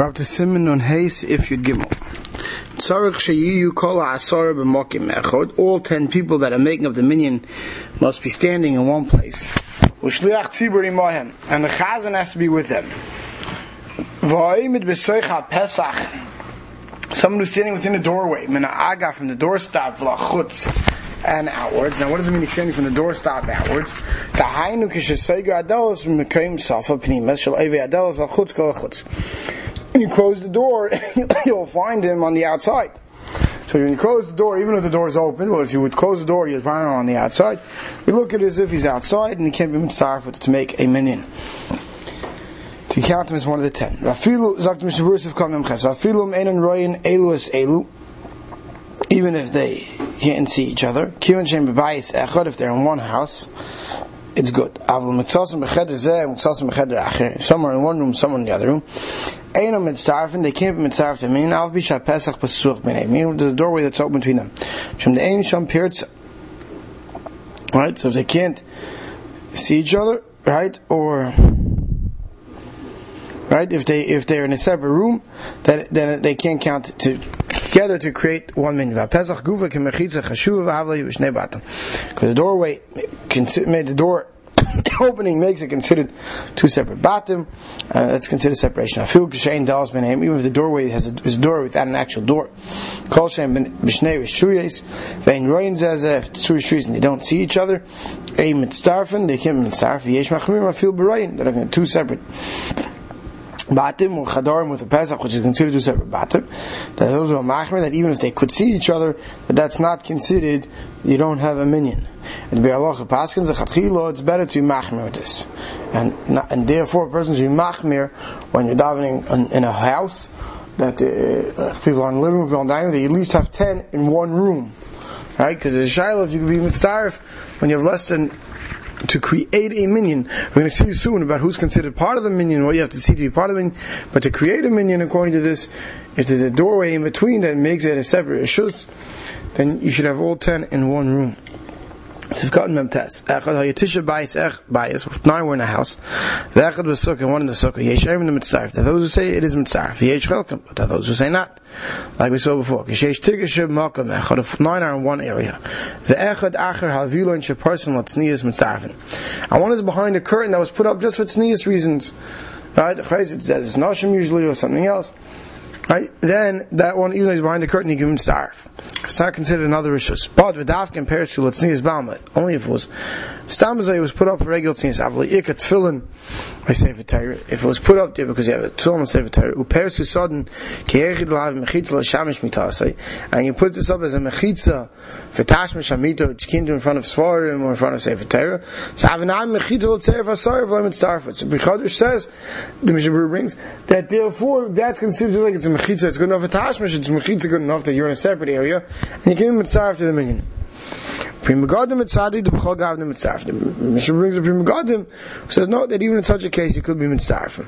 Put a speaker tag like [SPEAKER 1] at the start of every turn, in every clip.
[SPEAKER 1] We're up to Simon on Hayes if you'd gimel. Tzarech sheyiyu kol ha'asara b'mokim echod. All ten people that are making up the minyan must be standing in one place. Ushliach tzibur imohem. And the chazan has to be with them. V'oimid b'soich ha'pesach. Someone who's standing within the doorway. Aga from the doorstop v'lachutz and outwards. Now, what does it mean he's standing from the doorstop outwards? When you close the door, you'll find him on the outside. So when you close the door, even if the door is open, well, if you would close the door, you'd find him on the outside. You look at it as if he's outside, and he can't be mitzvah to make a minyan. To count him as one of the ten. Rafilu Kamim Ches. Rafilu einan royin elu. Even if they can't see each other. Kiyun shem b'bayis echad. If they're in one house, it's good. Mitzvasim b'cheder zeh, b'cheder acher. Some are in one room, some are in the other room. Mitzarfen, they can't be mitzarfen. Meaning, bisha pesach b'nei. There's a doorway that's open between them. From the sham pirtz. Right? So if they can't see each other, right? Or right? If they if they're in a separate room, then then they can't count to together to create one minyan. Pesach guva kemechitza chashuva batam. Because the doorway made the door opening makes it considered two separate batim. Uh, that's considered separation. Afil kashain dalas benhem. Even if the doorway has a, is a door without an actual door. Kol shem b'shnei rishuyes. Vein royin zeh if it's two rishuyes and they don't see each other. A mitzdarfen. They can't mitzdarf. Yesh machmir afil b'royin. They're two separate batim or chadarim with a pesach, which is considered two separate batim. That those are machmer that even if they could see each other, that that's not considered. You don't have a minyan. And be Allah paskins it's better to be machmer with this, and and therefore a person should be machmer when you're davening in, in a house that uh, people are in living room, people are dining. They at least have ten in one room, right? Because it's shiloh if you can be mitzvah when you have less than to create a minyan. We're going to see soon about who's considered part of the minyan, what you have to see to be part of the minyan. But to create a minyan, according to this, if there's a doorway in between that makes it a separate shus, then you should have all ten in one room. Sivkat Mem Tes. Echad HaYatisha Bayis Ech Bayis. Nine were in a house. The Echad was Sukkah, one in the Sukkah. Yesh Erim the Mitzaref. There those who say it is Mitzaref. Yesh Chelkim. But there those who say not. Like we saw before. Yesh Tigashe Makam Echad. If nine are in one area. The Echad Acher Halvilo and Sheperson Latznias Mitzarefin. And one is behind a curtain that was put up just for Tznias reasons. Right? It's Nashim usually or something else. Right? Then that one, even though he's behind the curtain, he can starve. It's not considered another rishus. But with daf compares to Latznias Balma, only if it was Stamazay was put up for regular tznias. Avli Ika Tfilin, say for Torah. If it was put up there because you have a Tfilin, say for Torah. Uperes to sudden, Kiechid Lav Mechitza Shamish Mitasai, and you put this up as a Mechitza for Tashmish Amito, which can do in front of Svarim or in front of Sefer Torah. So Avinam Mechitza L'Tzer Vasar V'Lam Mitzarfet. So Bechadish says, the Mishabur brings, that therefore that's considered like it's a Mechitza, it's good enough for Tashmish, it's Mechitza good enough that you're in a separate area, and you can Mitzarf to the minyan. Pri Megadim Mitzadi, the Bechol Gavnim Mitzarfim. Mishnah brings a Pri Megadim, who says no, that even in such a case you could be Mitzarfim.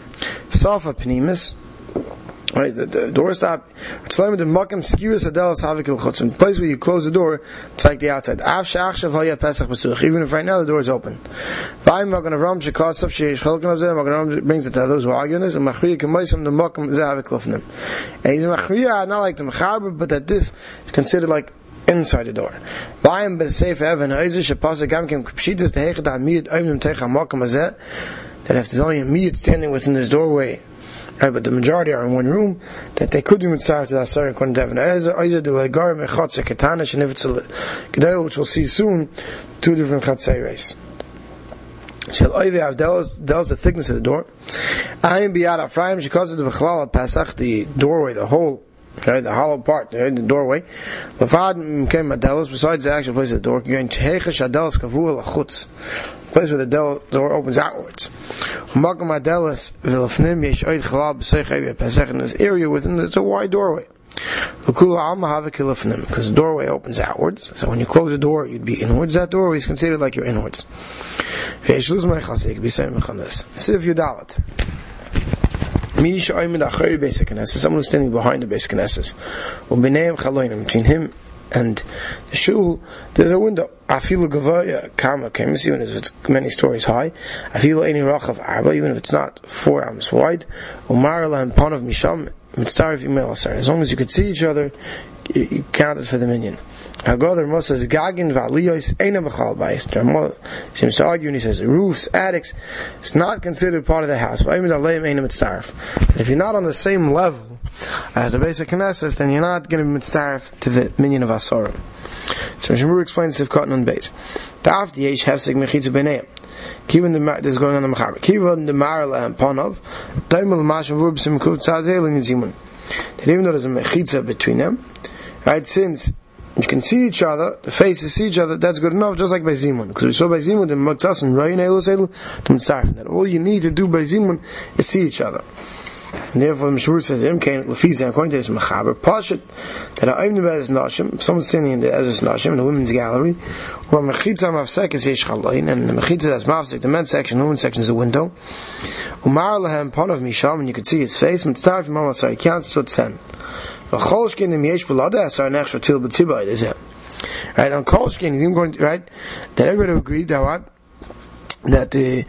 [SPEAKER 1] Safa Pnimis, Right, the, the door stop. It's like the. Place where you close the door, it's like the outside. Even if right now the door is open. Brings it to those who are arguing this. And he's not like the mechaber, but that this is considered like inside the door. That if there's only a miyat standing within this doorway, right, but the majority are in one room, that they could be mitzvah to that certain according to Evan Eizer, do a gar ketanish, and if it's a gedel, which we'll see soon, two different chatzeires. Shel oive avdelas deals the thickness of the door. Ayim biyad afraim because of the bechlal pesach, the doorway, the hole, okay, the hollow part, the doorway. Lefad came adelas, besides the actual place of the door, place where the door opens outwards. In this area within it's a wide doorway. Because the doorway opens outwards. So when you close the door, you'd be inwards. That doorway is considered like you're inwards. Siv Yudalat. Someone who's standing behind the basic Knesses. Between him and the shul, there's a window. Afilu gavaya kama kemis, even if it's many stories high. Afilu any rachav arba, even if it's not four arms wide. Umar and panav misham mitzarif imel asar. As long as you could see each other, you, counted for the Hagoder Moses Gagin Valiyos Eina Bechal Bayis. seems to argue and he says roofs, attics, it's not considered part of the house. If you're not on the same level as the basic Knesset, then you're not going to be mitzaref to the minyan of Asorim. So Shemur explains if cotton on base. Daf Yesh Hefsek Mechitza B'neim. Kiven the this is going on the Mechaber. Kiven the Marla and Ponov. Daimel Masham Vubsim Kutzadel and Zimun. That even though there's a Mechitza between them, right, since you can see each other, the faces see each other, that's good enough, just like by Zimun. Because we saw by Zimun, the and Rayin Elu Selu, to Mitzarfin. That all you need to do by Zimun is see each other. And therefore, the Mishmur says, Im came Lefiza, according to this Mechaber, Pashat, that are Im Nebez Nashim, if someone's sitting in the Ezras Nashim, in the women's gallery, or Mechitza Mavsek is Yesh and the Mechitza that's Mavsek, the men's section, the women's section is the window, Umar Lahem Panav Misham, and you can see his face, Mitzarfin Mama, sorry, counts to 10. Right, on Kolshkin, you going to, right, that everybody agreed that what? That uh,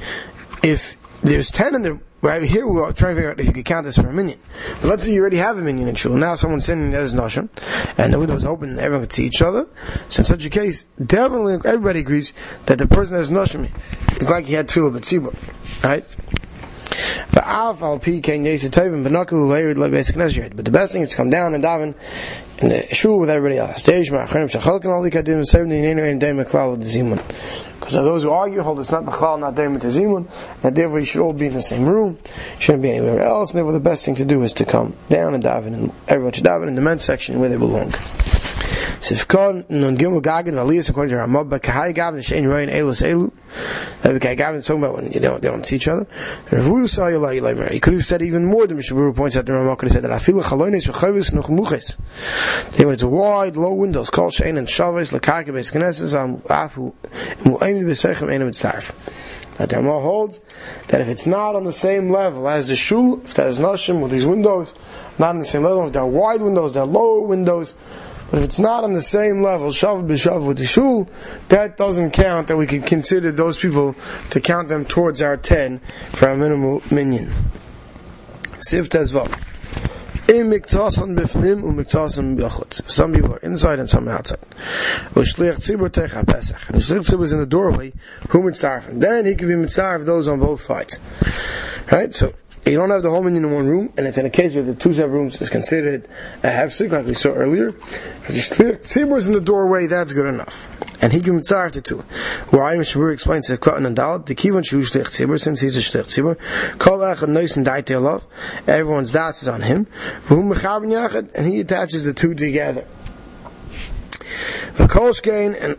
[SPEAKER 1] if there's 10 in the, right, here we're trying to figure out if you could count this for a minyan. But let's say you already have a minyan in shul. Now someone's sitting there as Nashim, and the window window's open and everyone could see each other. So in such a case, definitely everybody agrees that the person has Nashim is like he had Tfilah B'tzibah. Right? But the best thing is to come down and daven in the shul with everybody else. Because those who argue hold it's not Bechal, not Daim to Zimun, and therefore you should all be in the same room, shouldn't be anywhere else, and therefore the best thing to do is to come down and daven, and everyone should daven in the men's section where they belong. Sifkon nun gimel gagen valiyas according to Ramab but kahai gavin shein roin elus elu. Okay, uh, gavin is talking about when you don't they don't see each other. Revu saw you like like He could have said even more. The Mishaburu points out the Ramab could have said that I feel chalonis v'chavis noch muches. They when it's a wide low windows called shein and shavis lakake bes knesses afu mu'ayim b'seichem enem mitzarf. That the Ramah holds that if it's not on the same level as the shul, if there's nashim with these windows, not on the same level, if there are wide windows, there are lower windows, but if it's not on the same level, shav b'shav with the shul, that doesn't count. That we can consider those people to count them towards our ten for our minimal minyan. Siv tezvav. Some people are inside and some are outside. Shliach tzibur is in the doorway. Who mitzarf? Then he can be mitzarf those on both sides. Right. So you don't have the whole minyan in one room, and if in a case where the two separate rooms is considered a hefsik, like we saw earlier, tzibur in the doorway, that's good enough. And he can mitzar to two. Where Ayim Shabur explains that Katan and Dalit, the kivan shu shlich tzibur, since he's a shlich tzibur, kol echad nois and daite love, everyone's das is on him, mechabin yachad, and he attaches the two together. V'kol and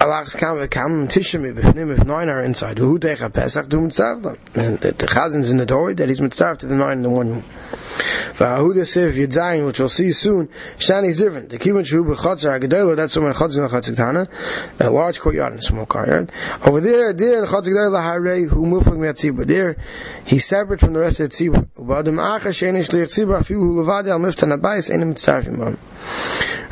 [SPEAKER 1] Alachs kam kam tishim befnim if nine are inside. Who decha pesach do mitzvah them. And the, chazan's in the that he's mitzvah to the nine in the one. V'ahuda sev yedzayin, which we'll see soon, Shani is different. The kibbutz shu b'chatzar ha'gedelo, that's when chatzar and chatzar tana, a large courtyard and a small courtyard. Over there, there, the chatzar gedelo harei, hu muflik me'at tzibur. There, he's separate from the rest of the tzibur. Shliach tzibur, afilu hu levadi al miftan abayis, enim mitzvah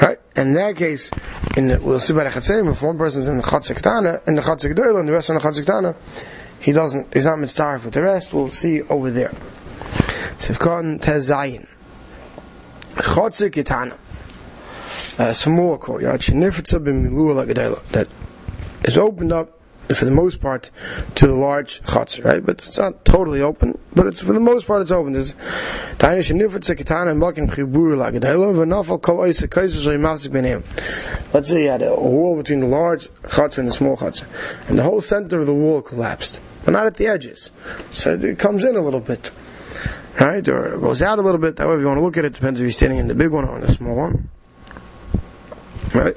[SPEAKER 1] Right? In that case, in the, we'll see by the Chatzerim, if one person's in the Chatzik Tana, in the Chatzik Doyle, and the rest in the Chatzik Tana, he doesn't, he's not mitzvah with the rest, we'll see over there. Tzivkon Tezayin. Chatzik Tana. A uh, small Shenifetza b'milu that is opened up for the most part, to the large chutzner, right? But it's not totally open, but it's for the most part it's open. There's Let's say you had a wall between the large chutzner and the small chutzner, and the whole center of the wall collapsed, but not at the edges. So it comes in a little bit, right? Or it goes out a little bit. However you want to look at it, depends if you're standing in the big one or in the small one, right?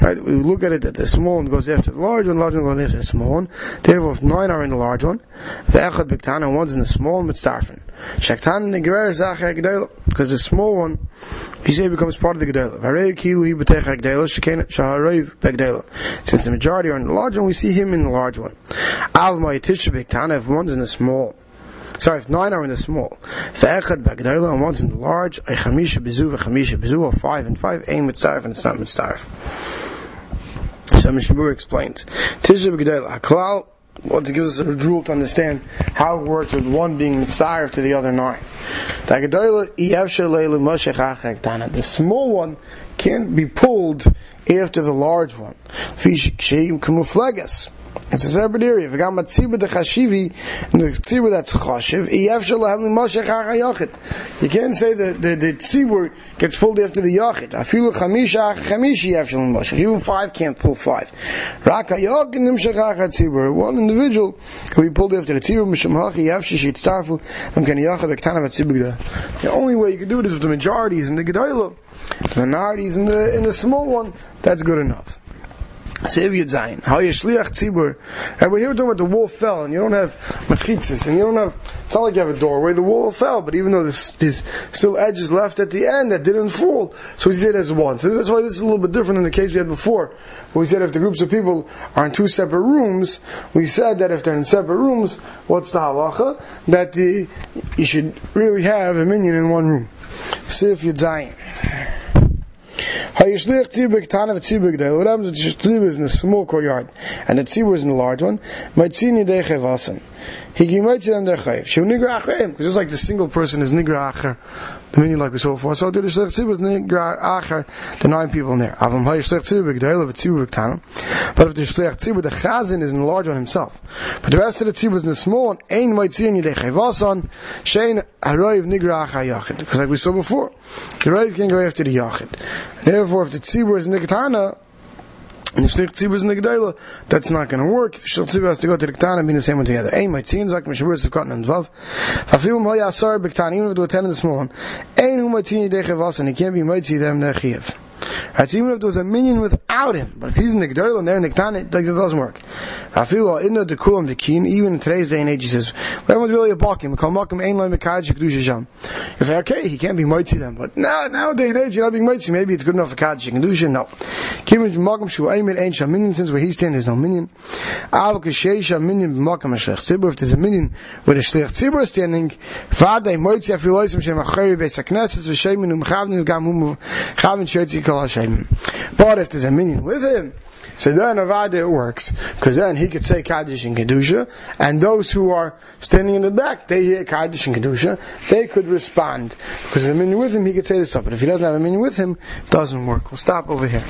[SPEAKER 1] Right? We look at it that the small one goes after the large one, large one goes after the small one. Therefore, if nine are in the large one, the echad biktan and one's in the small one, mitzarfen. Shektan the zacher gedela. Because the small one, he say becomes part of the gedela. Varei kilu hi betech gedela, sheken shaharev begdela. Since the majority are in the large one, we see him in the large one. Al ma yitisha biktan, if one's in the small, Sorry, if nine are in the small. Ve'echad b'agdayla and one's in the large. A chamisha bezu v'chamisha bezu or five and five. Aim mitzaref and it's not mitzaref. So Mishabur explains. Tisha b'agdayla. Haklal well, to give us a rule to understand how it works with one being mitzaref to the other nine. The small one can't be pulled after the large one. It's a separate area. If you got matzibah the and tzibah that's chashiv, you can't say that the, the tzibah gets pulled after the yachid. Afilu chamisha chamishi yafshel mashach. Even five can't pull five. Rak hayach and nimshach tzibah. One individual can be pulled after the tzibah, misham hachi yitztarfu, them can yachid bektana tzibah The only way you can do it is with the majorities in the gedayla, the minorities in the, in the small one, that's good enough. Sev Yud Zayin. How you shliach tzibur. And we're here talking about the wall fell, and you don't have mechitzis, and you don't have. It's not like you have a doorway. The wall fell, but even though there's, there's still edges left at the end that didn't fall, so he did as one. So that's why this is a little bit different than the case we had before. Where we said if the groups of people are in two separate rooms, we said that if they're in separate rooms, what's the halacha? That the, you should really have a minyan in one room. Sev Yud Zayin. Hayishlich tzibur ketana v'tzibur g'dei. What happens if the tzibur is in a small courtyard and the tzibur is in a large one? Maitzini deichev Because just like the single person is nigra acher, the meaning like we saw before, so the shlich tzibur is nigra acher, the nine people in there. But if the shlich tzibur, the chazan is large one himself. But the rest of the tzibur is in the small one, ein maitzini deichev asan, shein haroiv nigra acher yachid. Because like we saw before, the roiv can go after the yachid. Therefore, if the tzibur is nikatana, the in the that's not going to work. The has to go to the ketana and be the same one together. Ein might see, zak mishabur is cotton and vav. Hafil mo yasar b'ketana, even if they attend in the small one. Ein hu might see dechev and he can't be might them nechiev. Right, so even if there was a minyan without him, but if he's in the Gdoil and they're in the Ketana, it doesn't work. I feel in the Kulam the Keen, even in today's day and age, he says, everyone's really a Bakim, call Makim Ein Lai Mekaj Kedusha Sham. You okay, he can't be Moitzi then, but now, nowadays and age, you're not being Moitzi, maybe it's good enough for Kaddish Kedusha, no. Kim Makim Shu Eimer Ein Sham Minyan, since where he's standing, there's no minyan. Al Kashei Sham Minyan Makim Shlech Tzibur, if there's a minyan where the Shlech Tzibur standing, Vadei Moitzi Afil Loisim Shem Achari Beis HaKnesses, V'Shemin Umchavnim Gam Hum Chavin Shotzi Kol HaShem. But if there's a minyan with him, so then Avada it works, because then he could say Kaddish and Kedusha, and those who are standing in the back, they hear Kaddish and Kedusha, they could respond. Because a minyan with him, he could say this stuff, but if he doesn't have a minyan with him, it doesn't work. We'll stop over here.